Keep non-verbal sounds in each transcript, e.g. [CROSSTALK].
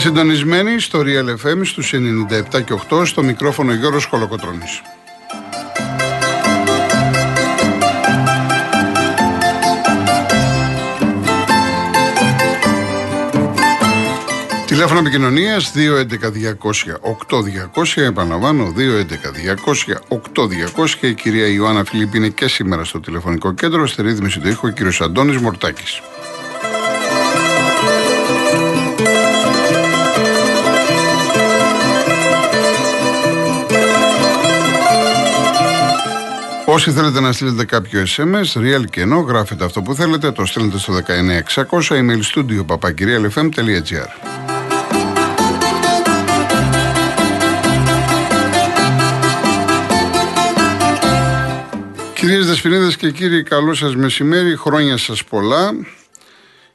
Είστε συντονισμένοι στο Real FM στους 97 και 8 στο μικρόφωνο Γιώργος Κολοκοτρώνης. Τηλέφωνο επικοινωνίας 211-200-8200. Επαναλαμβάνω, 211-200-8200. Η κυρία Ιωάννα Φιλίππ είναι και σήμερα στο τηλεφωνικό κέντρο. Στη ρύθμιση του ήχου ο κύριος Αντώνης Μορτάκης. Όσοι θέλετε να στείλετε κάποιο SMS, real και ενώ, γράφετε αυτό που θέλετε, το στέλνετε στο 19600 email studio papakirialfm.gr. Κυρίες Δεσποινίδες και κύριοι, καλό σας μεσημέρι, χρόνια σας πολλά.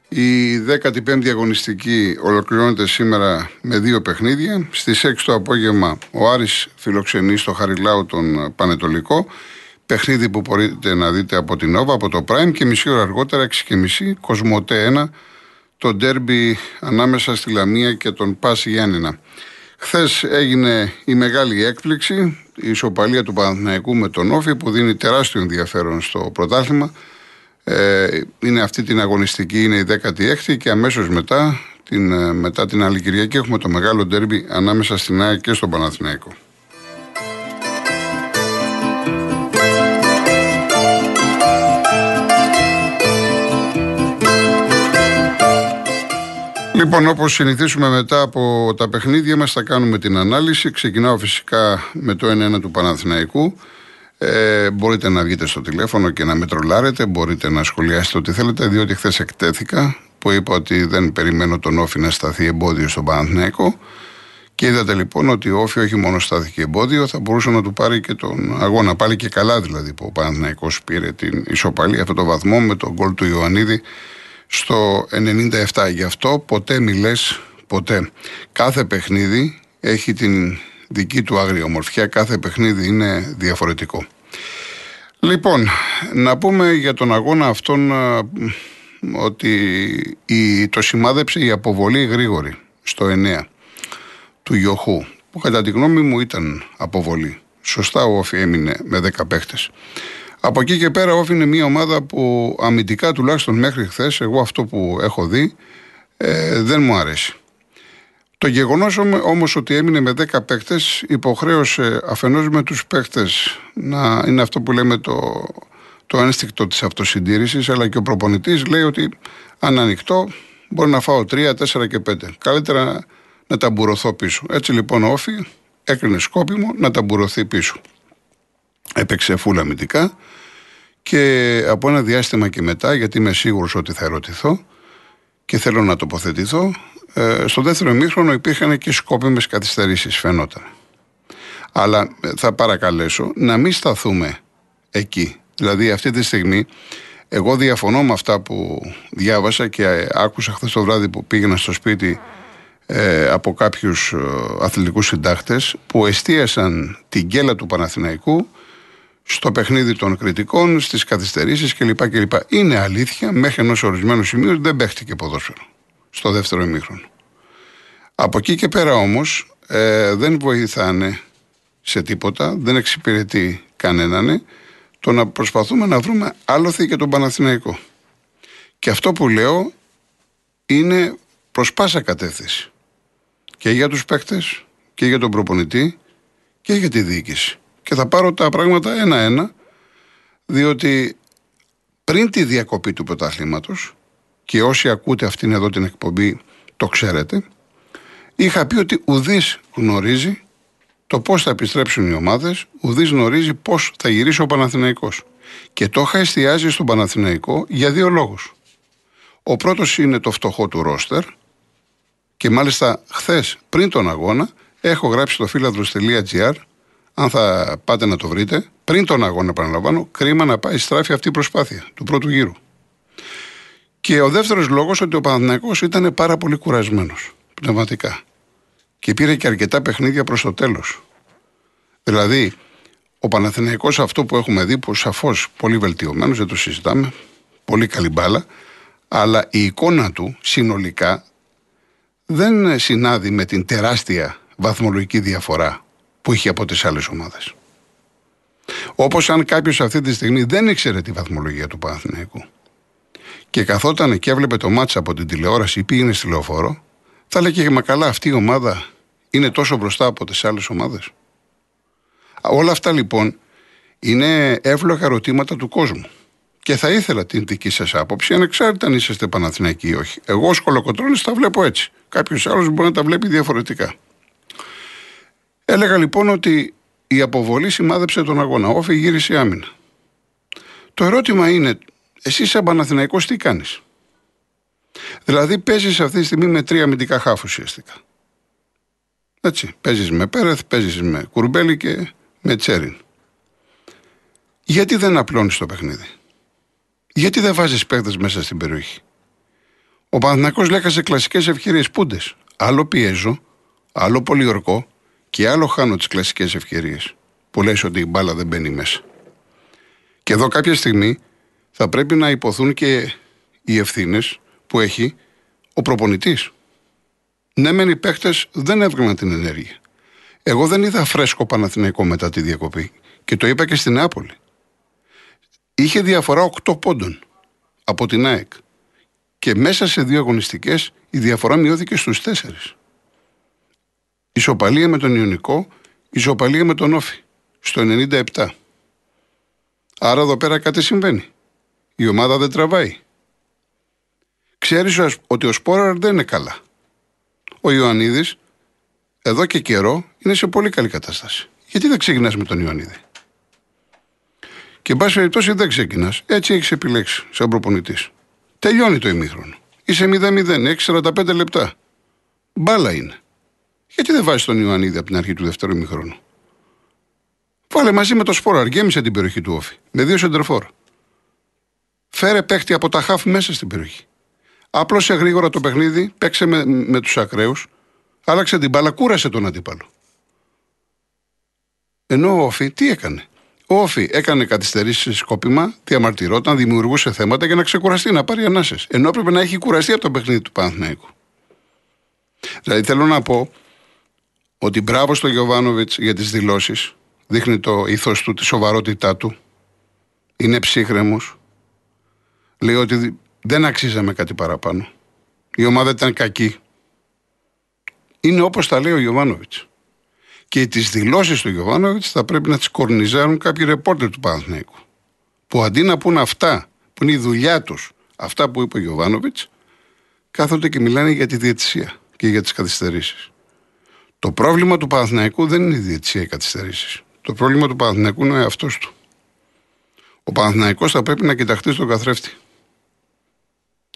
Η 15η αγωνιστική ολοκληρώνεται σήμερα με δύο παιχνίδια. Στις 6 το απόγευμα ο Άρης φιλοξενεί στο Χαριλάου τον Πανετολικό. Παιχνίδι που μπορείτε να δείτε από την Νόβα, από το Prime και μισή ώρα αργότερα, 6 και μισή, Κοσμοτέ 1, το ντέρμπι ανάμεσα στη Λαμία και τον Πάση Γιάννηνα. Χθες έγινε η μεγάλη έκπληξη, η ισοπαλία του Παναθηναϊκού με τον Όφη που δίνει τεράστιο ενδιαφέρον στο πρωτάθλημα. Ε, είναι αυτή την αγωνιστική, είναι η 16η και αμέσως μετά την, ε, μετά την άλλη Κυριακή έχουμε το μεγάλο ντέρμπι ανάμεσα στην ΑΕΚ και στον Παναθηναϊκό. Λοιπόν, όπως συνηθίσουμε μετά από τα παιχνίδια μας, θα κάνουμε την ανάλυση. Ξεκινάω φυσικά με το 1-1 του Παναθηναϊκού. Ε, μπορείτε να βγείτε στο τηλέφωνο και να με τρολάρετε. Μπορείτε να σχολιάσετε ό,τι θέλετε, διότι χθες εκτέθηκα που είπα ότι δεν περιμένω τον Όφη να σταθεί εμπόδιο στον Παναθηναϊκό. Και είδατε λοιπόν ότι ο Όφη όχι μόνο στάθηκε εμπόδιο, θα μπορούσε να του πάρει και τον αγώνα. Πάλι και καλά δηλαδή που ο Παναθηναϊκός πήρε την ισοπαλία αυτό το βαθμό με τον γκολ του Ιωαννίδη στο 97. Γι' αυτό ποτέ μιλές, ποτέ. Κάθε παιχνίδι έχει την δική του άγρια ομορφιά, κάθε παιχνίδι είναι διαφορετικό. Λοιπόν, να πούμε για τον αγώνα αυτόν ότι η, το σημάδεψε η αποβολή γρήγορη στο 9 του Ιωχού, που κατά τη γνώμη μου ήταν αποβολή. Σωστά ο Όφη έμεινε με 10 παίχτες. Από εκεί και πέρα, όφη είναι μια ομάδα που αμυντικά τουλάχιστον μέχρι χθες, εγώ αυτό που έχω δει, ε, δεν μου αρέσει. Το γεγονός όμως ότι έμεινε με 10 παίκτες υποχρέωσε αφενός με τους παίκτες να είναι αυτό που λέμε το, το ένστικτο της αυτοσυντήρησης, αλλά και ο προπονητής λέει ότι αν ανοιχτό μπορεί να φάω 3, 4 και 5. Καλύτερα να ταμπουρωθώ πίσω. Έτσι λοιπόν ο Όφη έκρινε σκόπιμο να ταμπουρωθεί πίσω. Έπαιξε φούλα αμυντικά και από ένα διάστημα και μετά, γιατί είμαι σίγουρος ότι θα ερωτηθώ και θέλω να τοποθετηθώ, ε, στο δεύτερο ημίχρονο υπήρχαν και σκόπιμες καθυστερήσεις, φαινόταν. Αλλά ε, θα παρακαλέσω να μην σταθούμε εκεί. Δηλαδή αυτή τη στιγμή εγώ διαφωνώ με αυτά που διάβασα και ε, άκουσα χθες το βράδυ που πήγαινα στο σπίτι ε, από κάποιους ε, αθλητικούς συντάχτες που εστίασαν την γκέλα του Παναθηναϊκού στο παιχνίδι των κριτικών, στις καθυστερήσεις κλπ. κλπ. Είναι αλήθεια, μέχρι ενός ορισμένου σημείου δεν παίχτηκε ποδόσφαιρο στο δεύτερο ημίχρονο. Από εκεί και πέρα όμως ε, δεν βοηθάνε σε τίποτα, δεν εξυπηρετεί κανέναν το να προσπαθούμε να βρούμε άλοθη και τον Παναθηναϊκό. Και αυτό που λέω είναι προς πάσα κατεύθυνση. Και για τους παίκτες και για τον προπονητή και για τη διοίκηση και θα πάρω τα πράγματα ένα-ένα, διότι πριν τη διακοπή του πρωταθλήματος, και όσοι ακούτε αυτήν εδώ την εκπομπή το ξέρετε, είχα πει ότι ουδής γνωρίζει το πώς θα επιστρέψουν οι ομάδες, ουδής γνωρίζει πώς θα γυρίσει ο Παναθηναϊκός. Και το είχα εστιάσει στον Παναθηναϊκό για δύο λόγους. Ο πρώτος είναι το φτωχό του ρόστερ, και μάλιστα χθες πριν τον αγώνα έχω γράψει στο φίλαδρο.gr αν θα πάτε να το βρείτε, πριν τον αγώνα, επαναλαμβάνω, κρίμα να πάει στράφη αυτή η προσπάθεια του πρώτου γύρου. Και ο δεύτερος λόγος ότι ο Παναθηναϊκός ήταν πάρα πολύ κουρασμένος πνευματικά. Και πήρε και αρκετά παιχνίδια προς το τέλος. Δηλαδή, ο Παναθηναϊκός αυτό που έχουμε δει, που σαφώς πολύ βελτιωμένος, δεν το συζητάμε, πολύ καλή μπάλα, αλλά η εικόνα του συνολικά δεν συνάδει με την τεράστια βαθμολογική διαφορά που είχε από τις άλλες ομάδες. Όπως αν κάποιος αυτή τη στιγμή δεν ήξερε τη βαθμολογία του Παναθηναϊκού και καθόταν και έβλεπε το μάτσα από την τηλεόραση ή πήγαινε στη λεωφόρο, θα λέγε μα καλά αυτή η ομάδα είναι τόσο μπροστά από τις άλλες ομάδες. Όλα αυτά λοιπόν είναι εύλογα ερωτήματα του κόσμου. Και θα ήθελα την δική σας άποψη, ανεξάρτητα αν είσαστε Παναθηναϊκοί ή όχι. Εγώ ως κολοκοτρόνη τα βλέπω έτσι. Κάποιος άλλος μπορεί να τα βλέπει διαφορετικά. Έλεγα λοιπόν ότι η αποβολή σημάδεψε τον αγώνα. Όφη γύρισε άμυνα. Το ερώτημα είναι, εσύ σαν Παναθηναϊκός τι κάνεις; Δηλαδή παίζεις αυτή τη στιγμή με τρία αμυντικά χάφου ουσιαστικά. Έτσι. Παίζεις με Πέρεθ, παίζεις με Κουρμπέλη και με Τσέριν. Γιατί δεν απλώνεις το παιχνίδι; Γιατί δεν βάζεις παίκτες μέσα στην περιοχή; Ο Παναθυνακό λέκασε κλασικές ευκαιρίες πούντες. Άλλο πιέζω, άλλο πολιορκώ και άλλο χάνω τις κλασικές ευκαιρίες. Που λες ότι η μπάλα δεν μπαίνει μέσα. Και εδώ κάποια στιγμή θα πρέπει να υποθούν και οι ευθύνες που έχει ο προπονητής. Ναι, μεν οι παίχτε δεν έβγαλαν την ενέργεια. Εγώ δεν είδα φρέσκο Παναθηναϊκό μετά τη διακοπή. Και το είπα και στην Νεάπολη. Είχε διαφορά 8 πόντων από την ΑΕΚ. Και μέσα σε δύο αγωνιστικές η διαφορά μειώθηκε στους 4. Ισοπαλία με τον Ιωνικό, ισοπαλία με τον Όφη. Στο 97. Άρα εδώ πέρα κάτι συμβαίνει. Η ομάδα δεν τραβάει. Ξέρεις ότι ο Σπόραρ δεν είναι καλά. Ο Ιωαννίδης εδώ και καιρό είναι σε πολύ καλή κατάσταση. Γιατί δεν ξεκινάς με τον Ιωαννίδη; Και εν πάση περιπτώσει δεν ξεκινάς. Έτσι έχεις επιλέξει σαν προπονητής. Τελειώνει το ημίχρονο. Είσαι 0-0, έχεις 45 λεπτά. Μπάλα είναι. Γιατί δεν βάζεις τον Ιωαννίδη από την αρχή του δεύτερου ημίχρονου. Βάλε μαζί με το σπόρο, αργέμισε την περιοχή του Όφη. Με δύο σεντερφόρ. Φέρε παίχτη από τα χάφ μέσα στην περιοχή. Άπλωσε γρήγορα το παιχνίδι, παίξε με, με τους ακραίους, άλλαξε την μπάλα, κούρασε τον αντίπαλο. Ενώ ο Όφη τι έκανε; Ο Όφη έκανε καθυστερήσεις σκόπιμα, διαμαρτυρόταν, δημιουργούσε θέματα για να ξεκουραστεί, να πάρει ανάσες. Ενώ έπρεπε να έχει κουραστεί από το παιχνίδι του Παναθηναϊκού. Δηλαδή θέλω να πω ότι μπράβο στο Γιωβάνοβιτς για τις δηλώσεις. Δείχνει το ήθος του, τη σοβαρότητά του. Είναι ψύχρεμος. Λέει ότι δεν αξίζαμε κάτι παραπάνω. Η ομάδα ήταν κακή. Είναι όπως τα λέει ο Γιωβάνοβιτς. Και τις δηλώσεις του Γιωβάνοβιτς θα πρέπει να τις κορνιζάρουν κάποιοι ρεπόρτερ του Παναθηναϊκού. Που αντί να πούν αυτά που είναι η δουλειά τους, αυτά που είπε ο Γιωβάνοβιτς, κάθονται και μιλάνε για τη διαιτησία και για τις καθυστερήσεις. Το πρόβλημα του Παναθηναϊκού δεν είναι η διαιτησία οι καθυστερήσεις. Το πρόβλημα του Παναθηναϊκού είναι ο εαυτός του. Ο Παναθηναϊκός θα πρέπει να κοιταχτεί στον καθρέφτη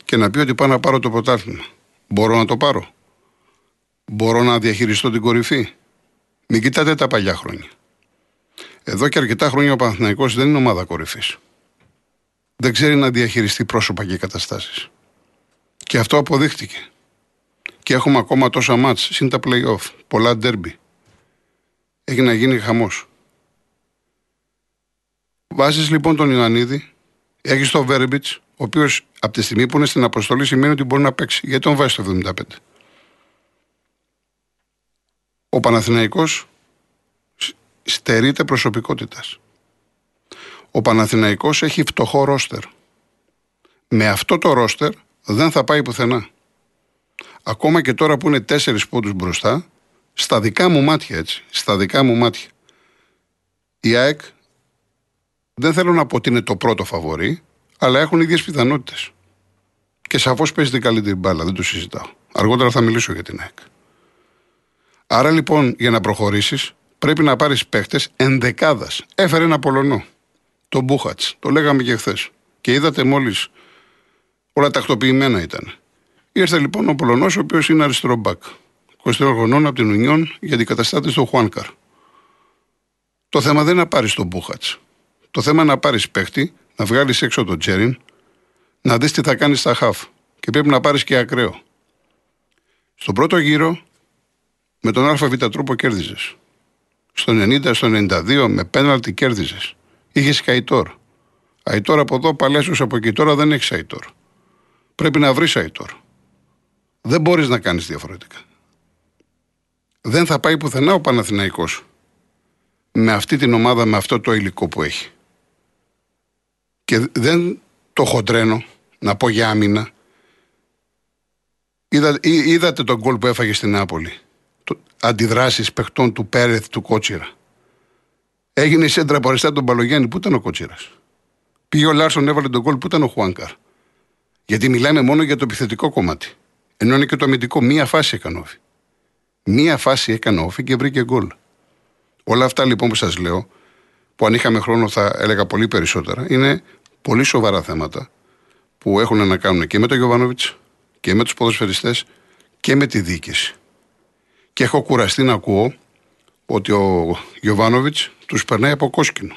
και να πει ότι πάω να πάρω το πρωτάθλημα. Μπορώ να το πάρω. Μπορώ να διαχειριστώ την κορυφή. Μην κοιτάτε τα παλιά χρόνια. Εδώ και αρκετά χρόνια ο Παναθηναϊκός δεν είναι ομάδα κορυφής. Δεν ξέρει να διαχειριστεί πρόσωπα και καταστάσεις. Και αυτό αποδείχτηκε. Και έχουμε ακόμα τόσα μάτς, συν τα play-off, πολλά derby. Έχει να γίνει χαμός. Βάζεις λοιπόν τον Ιωαννίδη, έχεις τον Βέρμπιτς, ο οποίος από τη στιγμή που είναι στην αποστολή σημαίνει ότι μπορεί να παίξει. Γιατί τον βάζεις το 75. Ο Παναθηναϊκός στερείται προσωπικότητας. Ο Παναθηναϊκός έχει φτωχό ρόστερ. Με αυτό το ρόστερ δεν θα πάει πουθενά. Ακόμα και τώρα που είναι τέσσερις πόντους μπροστά, στα δικά μου μάτια έτσι, στα δικά μου μάτια. Η ΑΕΚ δεν θέλω να πω ότι είναι το πρώτο φαβορή, αλλά έχουν ίδιες πιθανότητες. Και σαφώς παίζει την καλύτερη μπάλα, δεν το συζητάω. Αργότερα θα μιλήσω για την ΑΕΚ. Άρα λοιπόν για να προχωρήσεις πρέπει να πάρεις παίχτες ενδεκάδας. Έφερε ένα Πολωνό. Τον Μπούχατς. Το λέγαμε και χθες. Και είδατε μόλις όλα τακτοποιημένα ήταν. Ήρθε λοιπόν ο Πολωνός, ο οποίος είναι αριστερό μπακ. 23 χρονών από την Ουνιόν για την καταστάτη του Χουάνκαρ. Το θέμα δεν είναι να πάρεις τον Μπούχατς. Το θέμα είναι να πάρεις παίχτη, να βγάλεις έξω τον Τζέριν, να δεις τι θα κάνεις στα χαφ. Και πρέπει να πάρεις και ακραίο. Στον πρώτο γύρο με τον ΑΒ τρόπο κέρδιζες. Στο 90, στο 92 με πέναλτι κέρδιζες. Είχες και Αϊτόρ. Αϊτόρ από εδώ, παλέσου από εκεί. Τώρα δεν έχεις Αϊτόρ. Πρέπει να βρεις Αϊτόρ. Δεν μπορείς να κάνεις διαφορετικά. Δεν θα πάει πουθενά ο Παναθηναϊκός με αυτή την ομάδα, με αυτό το υλικό που έχει. Και δεν το χοντραίνω να πω για άμυνα. Είδα, είδατε τον γκολ που έφαγε στην Νάπολη. Αντιδράσεις παιχτών του Πέρεθ του Κότσιρα. Έγινε η σέντρα από αριστερά τον Παλογιάννη που ήταν ο Κότσιρας; Πήγε ο Λάρσον, έβαλε τον γκολ που ήταν ο Χουάνκαρ; Γιατί μιλάμε μόνο για το επιθετικό κομμάτι. Ενώ είναι και το αμυντικό. Μία φάση έκανε ΟΦΗ. Μία φάση έκανε ΟΦΗ και βρήκε γκολ. Όλα αυτά λοιπόν που σας λέω, που αν είχαμε χρόνο θα έλεγα πολύ περισσότερα, είναι πολύ σοβαρά θέματα που έχουν να κάνουν και με τον Γιωβάνοβιτς και με τους ποδοσφαιριστές και με τη διοίκηση. Και έχω κουραστεί να ακούω ότι ο Γιωβάνοβιτς τους περνάει από κόσκινο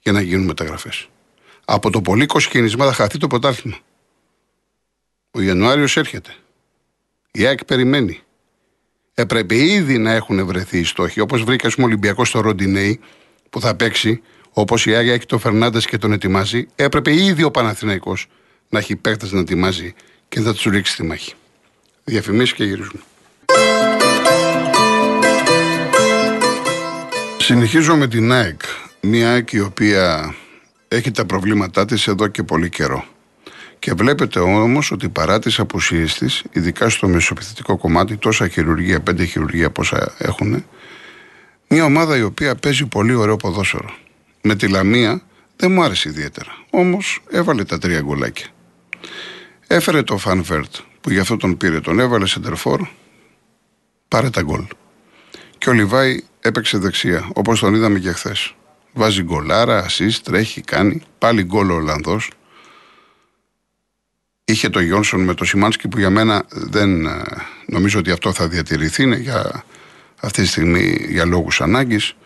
για να γίνουν μεταγραφές. Από το πολύ κοσκινισμό θα χαθεί το πρωτάθλημα. Ο Ιανουάριος έρχεται. Η ΑΕΚ περιμένει. Έπρεπε ήδη να έχουν βρεθεί οι στόχοι. Όπως βρήκε, ας πούμε, ο Ολυμπιακός στο Ροντινέη που θα παίξει, όπως η ΑΕΚ έχει τον Φερνάντες και τον ετοιμάζει. Έπρεπε ήδη ο Παναθηναϊκός να έχει παίκτες να ετοιμάζει και να τους ρίξει τη μάχη. Διαφημίσεις και γυρίζουμε. Συνεχίζω με την ΑΕΚ. Μια ΑΕΚ η οποία έχει τα προβλήματά της εδώ και πολύ καιρό. Και βλέπετε όμως ότι παρά τις απουσίες της, ειδικά στο μεσοπιθετικό κομμάτι, τόσα χειρουργεία, πέντε χειρουργεία πόσα έχουν, μια ομάδα η οποία παίζει πολύ ωραίο ποδόσφαιρο. Με τη Λαμία δεν μου άρεσε ιδιαίτερα. Όμως έβαλε τα τρία γκολάκια. Έφερε το Φαν Βέερτ που γι' αυτό τον πήρε, τον έβαλε σέντερ φορ, πάρε τα γκολ. Και ο Λιβάι έπαιξε δεξιά, όπως τον είδαμε και χθες. Βάζει γκολάρα, ασίστ, τρέχει, κάνει. Πάλι γκολ ο Ολλανδός. Είχε το Γιόνσον με το Σιμάνσκι που για μένα δεν ε, νομίζω ότι αυτό θα διατηρηθεί. Είναι για αυτή τη στιγμή για λόγους ανάγκης.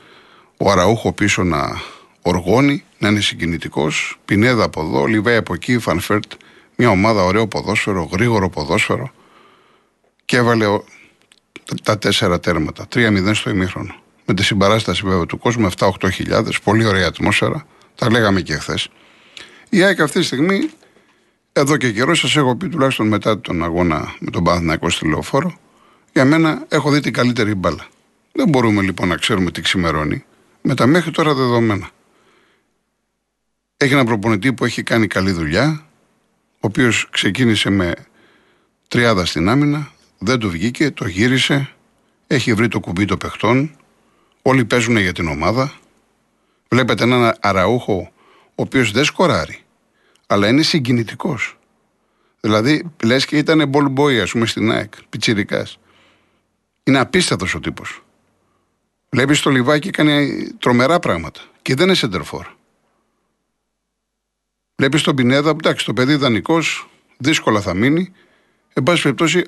Ο Αραούχο πίσω να οργώνει, να είναι συγκινητικός. Πινέδα από εδώ, Λιβάι από εκεί, Φαν Βέερτ. Μια ομάδα ωραίο ποδόσφαιρο, γρήγορο ποδόσφαιρο. Και έβαλε τα τέσσερα τέρματα. 3-0 στο ημίχρονο. Με τη συμπαράσταση βέβαια του κόσμου, 7-8 χιλιάδες. Πολύ ωραία ατμόσφαιρα. Τα λέγαμε και χθες. Η ΑΕΚ αυτή τη στιγμή εδώ και καιρό σας έχω πει τουλάχιστον μετά τον αγώνα με τον Παναθηναϊκό στη Λεωφόρο, για μένα έχω δει την καλύτερη μπάλα. Δεν μπορούμε λοιπόν να ξέρουμε τι ξημερώνει με τα μέχρι τώρα δεδομένα. Έχει ένα προπονητή που έχει κάνει καλή δουλειά, ο οποίος ξεκίνησε με τριάδα στην άμυνα, δεν του βγήκε, το γύρισε, έχει βρει το κουμπί των παιχτών, όλοι παίζουν για την ομάδα. Βλέπετε έναν αραούχο ο οποίος δεν σκοράρει αλλά είναι συγκινητικός. Δηλαδή, λες και ήταν ball boy, ας πούμε, στην ΑΕΚ, πιτσυρικά. Είναι απίστευτος ο τύπος. Βλέπεις το λιβάκι κάνει τρομερά πράγματα και δεν είναι σεντερφόρ. Βλέπεις τον Πινέδα, εντάξει, το παιδί δανεικό, δύσκολα θα μείνει. Εν πάση περιπτώσει,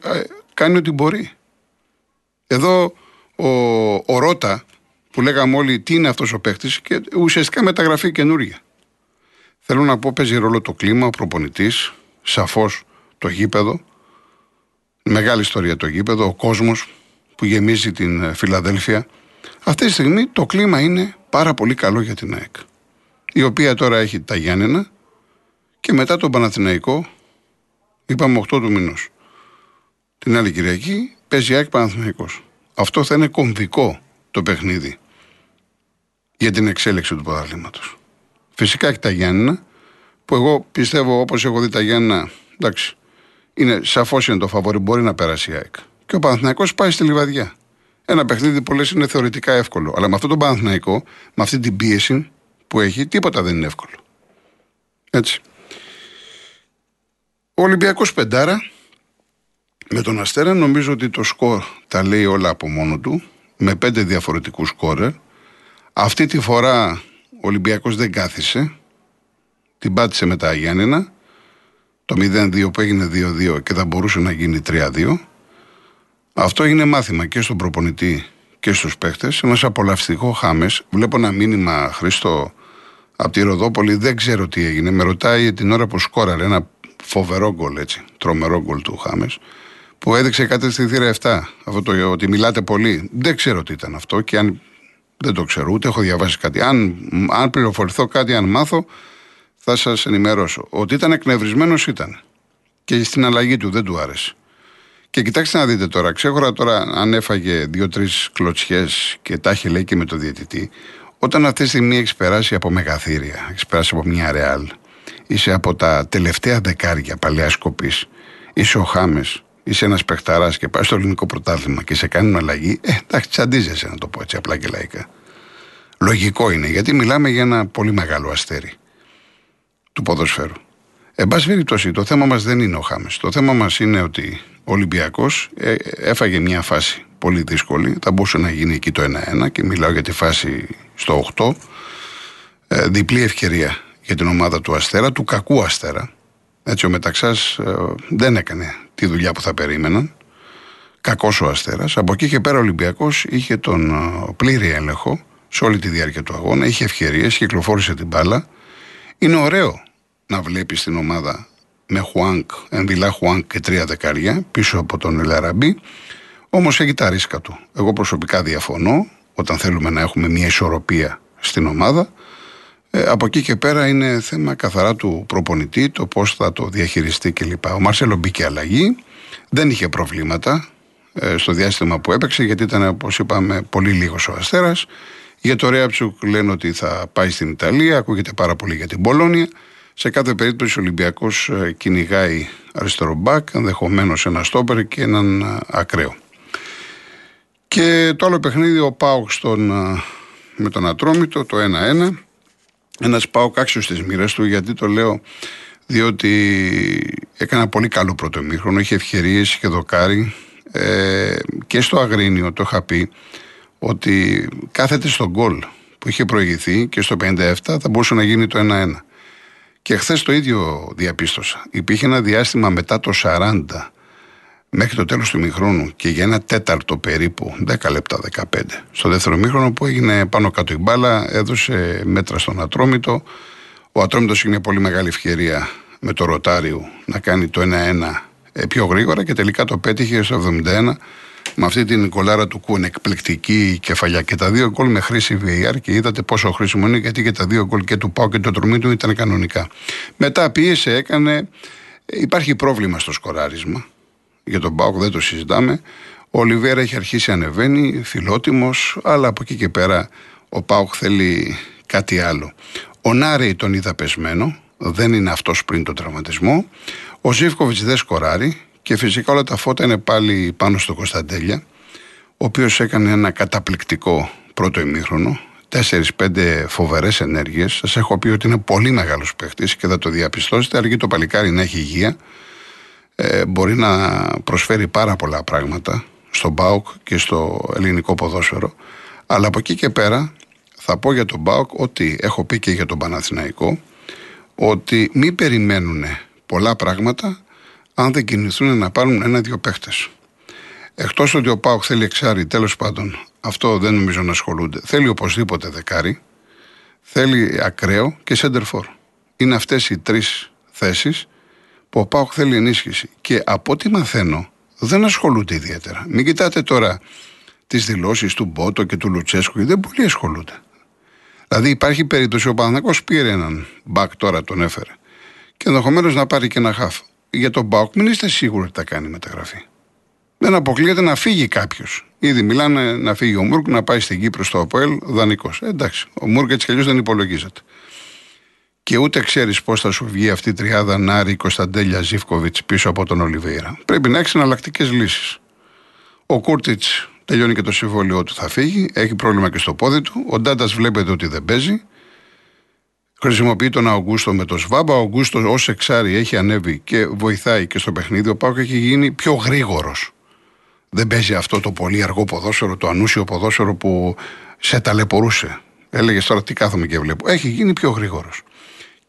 κάνει ό,τι μπορεί. Εδώ ο, ο Ρότα, που λέγαμε όλοι τι είναι αυτός ο παίχτη, και ουσιαστικά μεταγραφή καινούργια. Θέλω να πω, παίζει ρόλο το κλίμα, ο προπονητής, σαφώς το γήπεδο. Μεγάλη ιστορία το γήπεδο, ο κόσμος που γεμίζει την ε, Φιλαδέλφια. Αυτή τη στιγμή το κλίμα είναι πάρα πολύ καλό για την ΑΕΚ. Η οποία τώρα έχει τα Γιάννενα και μετά τον Παναθηναϊκό, είπαμε 8 του μήνο. Την άλλη Κυριακή παίζει ΑΕΚ Παναθηναϊκός. Αυτό θα είναι κομβικό το παιχνίδι για την εξέλιξη του πρωταθλήματος. Φυσικά έχει τα Γιάννηνα, που εγώ πιστεύω όπως έχω δει τα Γιάννηνα, εντάξει, είναι, σαφώς είναι το φαβόρι, μπορεί να περάσει η ΑΕΚ. Και ο Παναθηναϊκός πάει στη λιβαδιά. Ένα παιχνίδι που λες είναι θεωρητικά εύκολο. Αλλά με αυτό το Παναθηναϊκό, με αυτή την πίεση που έχει, τίποτα δεν είναι εύκολο. Έτσι. Ο Ολυμπιακός Πεντάρα, με τον Αστέρα νομίζω ότι το σκορ τα λέει όλα από μόνο του, με πέντε διαφορετικούς σκόρερ. Αυτή τη φορά ο Ολυμπιακός δεν κάθισε. Την πάτησε με τα Γιάννενα. Το 0-2 που έγινε 2-2 και θα μπορούσε να γίνει 3-2. Αυτό έγινε μάθημα και στον προπονητή και στους παίχτες. Ένας απολαυστικό χάμες. Βλέπω ένα μήνυμα Χρήστο από τη Ροδόπολη. Δεν ξέρω τι έγινε. Με ρωτάει την ώρα που σκόραρε ένα φοβερό γκολ έτσι. Τρομερό γκολ του Χάμες. Που έδειξε κάτι στη θύρα 7. Αυτό το ότι μιλάτε πολύ. Δεν ξέρω τι ήταν αυτό και αν δεν το ξέρω, ούτε έχω διαβάσει κάτι. Αν, αν πληροφορηθώ κάτι, αν μάθω, θα σας ενημερώσω. Ότι ήταν εκνευρισμένος ήταν. Και στην αλλαγή του δεν του άρεσε. Και κοιτάξτε να δείτε τώρα, ξέχωρα τώρα αν έφαγε δύο-τρεις κλωτσιές και τα έχει λέει και με το διαιτητή, όταν αυτή τη στιγμή έχεις περάσει από μεγαθύρια, έχεις περάσει από μια ρεάλ, είσαι από τα τελευταία δεκάρια παλαιά σκοπή, είσαι ο Χάμες, είσαι ένας παιχταράς και πάει στο ελληνικό πρωτάθλημα και σε κάνει αλλαγή, ε, εντάξει, τσαντίζεσαι να το πω έτσι απλά και λαϊκά. Λογικό είναι, γιατί μιλάμε για ένα πολύ μεγάλο αστέρι του ποδοσφαίρου. Εν πάση περιπτώσει, το θέμα μας δεν είναι ο Χάμες. Το θέμα μας είναι ότι ο Ολυμπιακός ε, έφαγε μια φάση πολύ δύσκολη. Θα μπορούσε να γίνει εκεί το 1-1 και μιλάω για τη φάση στο 8. Ε, διπλή ευκαιρία για την ομάδα του Αστέρα, του κακού Αστέρα. Έτσι ο Μεταξάς ε, δεν έκανε τη δουλειά που θα περίμεναν. Κακός ο Αστέρας. Από εκεί και πέρα ο Ολυμπιακός είχε τον ε, πλήρη έλεγχο σε όλη τη διάρκεια του αγώνα. Είχε ευκαιρίες, κυκλοφόρησε την μπάλα. Είναι ωραίο να βλέπεις την ομάδα με Χουάνκ, Εμβιλά Χουάνκ και τρία δεκάρια πίσω από τον Ελαραμπή. Όμως έχει τα ρίσκα του. Εγώ προσωπικά διαφωνώ όταν θέλουμε να έχουμε μια ισορροπία στην ομάδα. Ε, από εκεί και πέρα είναι θέμα καθαρά του προπονητή, το πώς θα το διαχειριστεί κλπ. Ο Μάρσελο μπήκε αλλαγή, δεν είχε προβλήματα ε, στο διάστημα που έπαιξε, γιατί ήταν, όπως είπαμε, πολύ λίγος ο Αστέρας. Για το Ρέαψουκ λένε ότι θα πάει στην Ιταλία, ακούγεται πάρα πολύ για την Πολώνια. Σε κάθε περίπτωση ο Ολυμπιακός ε, κυνηγάει αριστερό μπακ, ενδεχομένως ένα στόπερ και έναν ε, ακραίο. Και το άλλο παιχνίδι, ο Πάουκ ε, με τον Ατρόμητο, το 1-1. Ένα Πάουκ άξιο στις μοίρες του, γιατί το λέω, διότι έκανα πολύ καλό πρώτο ημίχρονο, είχε ευκαιρίε, είχε δοκάρι. Ε, και στο Αγρίνιο το είχα πει ότι κάθεται στον γκολ που είχε προηγηθεί και στο 57 θα μπορούσε να γίνει το 1-1. Και χθες το ίδιο διαπίστωσα. Υπήρχε ένα διάστημα μετά το 40 μέχρι το τέλος του μηχρόνου και για ένα τέταρτο περίπου, 10 λεπτά, 15. Στο δεύτερο μήχρονο που έγινε πάνω κάτω η μπάλα, έδωσε μέτρα στον Ατρόμητο. Ο Ατρόμητος είχε πολύ μεγάλη ευκαιρία με το Ροτάριο να κάνει το 1-1 ε, πιο γρήγορα και τελικά το πέτυχε στο 71 με αυτή την κολάρα του Κούν, εκπληκτική κεφαλιά. Και τα δύο γκολ με χρήση VAR και είδατε πόσο χρήσιμο είναι, γιατί και τα δύο γκολ και του Πάου και του Τρομή του ήταν κανονικά. Μετά πίεσε, έκανε. Υπάρχει πρόβλημα στο σκοράρισμα. Για τον Πάουκ δεν το συζητάμε. Ο Ολιβέρα έχει αρχίσει ανεβαίνει, φιλότιμος, αλλά από εκεί και πέρα ο Πάουκ θέλει κάτι άλλο. Ο Νάρεϊ τον είδα πεσμένο, δεν είναι αυτός πριν τον τραυματισμό. Ο Ζήφκοβιτς δεν σκοράρει, και φυσικά όλα τα φώτα είναι πάλι πάνω στο Κωνσταντέλια, ο οποίος έκανε ένα καταπληκτικό πρώτο ημίχρονο. Τέσσερι-πέντε φοβερές ενέργειες. Σας έχω πει ότι είναι πολύ μεγάλος παίχτης και θα το διαπιστώσετε. Αρκεί το παλικάρι να έχει υγεία. Ε, μπορεί να προσφέρει πάρα πολλά πράγματα στον Μπάουκ και στο ελληνικό ποδόσφαιρο. Αλλά από εκεί και πέρα θα πω για τον Μπάουκ ότι έχω πει και για τον Παναθηναϊκό ότι μην περιμένουν πολλά πράγματα αν δεν κινηθούν να πάρουν ένα-δύο παίχτες. Εκτός ότι ο Πάοκ θέλει εξάρι, τέλος πάντων, αυτό δεν νομίζω να ασχολούνται. Θέλει οπωσδήποτε δεκάρι, θέλει ακραίο και σέντερφορ. Είναι αυτές οι τρεις θέσεις που ο Πάοκ θέλει ενίσχυση. Και από ό,τι μαθαίνω, δεν ασχολούνται ιδιαίτερα. Μην κοιτάτε τώρα τις δηλώσεις του Μπότο και του Λουτσέσκου, γιατί δεν πολύ ασχολούνται. Δηλαδή υπάρχει περίπτωση ο Παναγό πήρε έναν μπακ τώρα, τον έφερε. Και ενδεχομένως να πάρει και ένα χάφ για τον Μπάουκ μην είστε σίγουροι ότι θα κάνει μεταγραφή. Δεν αποκλείεται να φύγει κάποιος. Ήδη μιλάνε να φύγει ο Μούρκ να πάει στην Κύπρο στο ΑΠΟΕΛ δανεικός. Ε, εντάξει, ο Μούρκ έτσι κι αλλιώς δεν υπολογίζεται. Και ούτε ξέρεις πώς θα σου βγει αυτή η τριάδα Νάρη, Κωνσταντέλια, Ζήφκοβιτς πίσω από τον Ολιβέηρα. Πρέπει να έχεις εναλλακτικές λύσεις. Ο Κούρτιτς τελειώνει και το συμβόλαιό του, θα φύγει. Έχει πρόβλημα και στο πόδι του. Ο Ντάντας βλέπετε ότι δεν παίζει. Χρησιμοποιεί τον Αουγκούστο με τον Σβάμπα. Ο Αουγκούστο ως εξάρι έχει ανέβει και βοηθάει και στο παιχνίδι. Ο Πάουκ έχει γίνει πιο γρήγορος. Δεν παίζει αυτό το πολύ αργό ποδόσφαιρο, το ανούσιο ποδόσφαιρο που σε ταλαιπωρούσε. Έλεγες τώρα τι κάθομαι και βλέπω. Έχει γίνει πιο γρήγορος.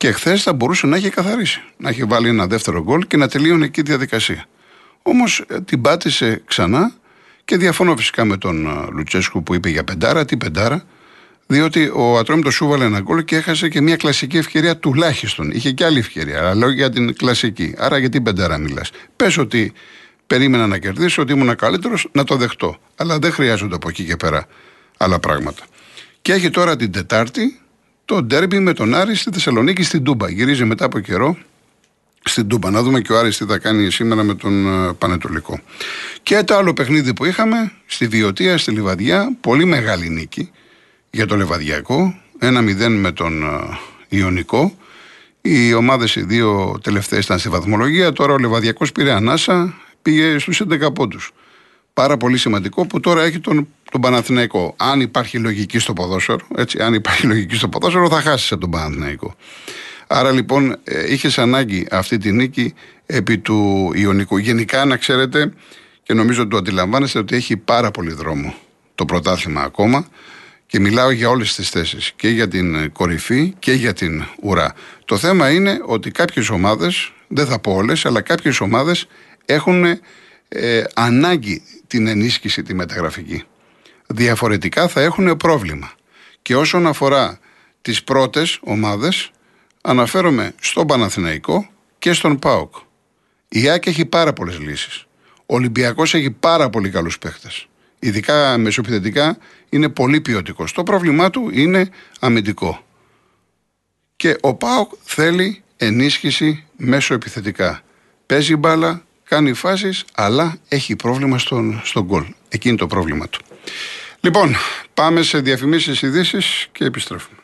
Και χθες θα μπορούσε να έχει καθαρίσει. Να έχει βάλει ένα δεύτερο γκολ και να τελείωνε εκεί η διαδικασία. Όμως ε, την πάτησε ξανά και διαφωνώ φυσικά με τον ε, Λουτσέσκου που είπε για πεντάρα. Τι πεντάρα; Διότι ο Ατρόμητος σου βάλε ένα γκολ και έχασε και μια κλασική ευκαιρία τουλάχιστον. Είχε και άλλη ευκαιρία, αλλά λέω για την κλασική. Άρα γιατί πεντάρα μιλάς. Πες ότι περίμενα να κερδίσω, ότι ήμουν καλύτερος, να το δεχτώ. Αλλά δεν χρειάζονται από εκεί και πέρα άλλα πράγματα. Και έχει τώρα την Τετάρτη το ντέρμπι με τον Άρη στη Θεσσαλονίκη στην Τούμπα. Γυρίζει μετά από καιρό στην Τούμπα. Να δούμε και ο Άρης τι θα κάνει σήμερα με τον ε, Πανετολικό. Και το άλλο παιχνίδι που είχαμε στη Βιωτία, στη Λιβαδιά, πολύ μεγάλη νίκη για το Λεβαδιακό. 1-0 με τον ε, Ιωνικό. Οι ομάδες οι δύο τελευταίες ήταν στη βαθμολογία. Τώρα ο Λεβαδιακό πήρε ανάσα, πήγε στους 11 πόντους. Πάρα πολύ σημαντικό που τώρα έχει τον, τον Παναθηναϊκό. Αν υπάρχει λογική στο ποδόσφαιρο, έτσι, αν υπάρχει [LAUGHS] λογική στο ποδόσφαιρο, θα χάσει από τον Παναθηναϊκό. Άρα λοιπόν ε, είχες ανάγκη αυτή τη νίκη επί του Ιωνικού. Γενικά να ξέρετε και νομίζω ότι το αντιλαμβάνεστε ότι έχει πάρα πολύ δρόμο το πρωτάθλημα ακόμα και μιλάω για όλες τις θέσεις και για την κορυφή και για την ουρά. Το θέμα είναι ότι κάποιες ομάδες, δεν θα πω όλες, αλλά κάποιες ομάδες έχουν ε, ανάγκη την ενίσχυση τη μεταγραφική. Διαφορετικά θα έχουν πρόβλημα. Και όσον αφορά τις πρώτες ομάδες, αναφέρομαι στον Παναθηναϊκό και στον ΠΑΟΚ. Η ΑΕΚ έχει πάρα πολλές λύσεις. Ο Ολυμπιακός έχει πάρα πολύ καλούς παίχτες. Ειδικά μεσοπιθετικά είναι πολύ ποιοτικός. Το πρόβλημά του είναι αμυντικό. Και ο ΠΑΟΚ θέλει ενίσχυση μέσω επιθετικά. Παίζει μπάλα, κάνει φάσεις, αλλά έχει πρόβλημα στον, στον γκολ. Εκεί είναι το πρόβλημα του. Λοιπόν, πάμε σε διαφημίσεις ειδήσεις και επιστρέφουμε.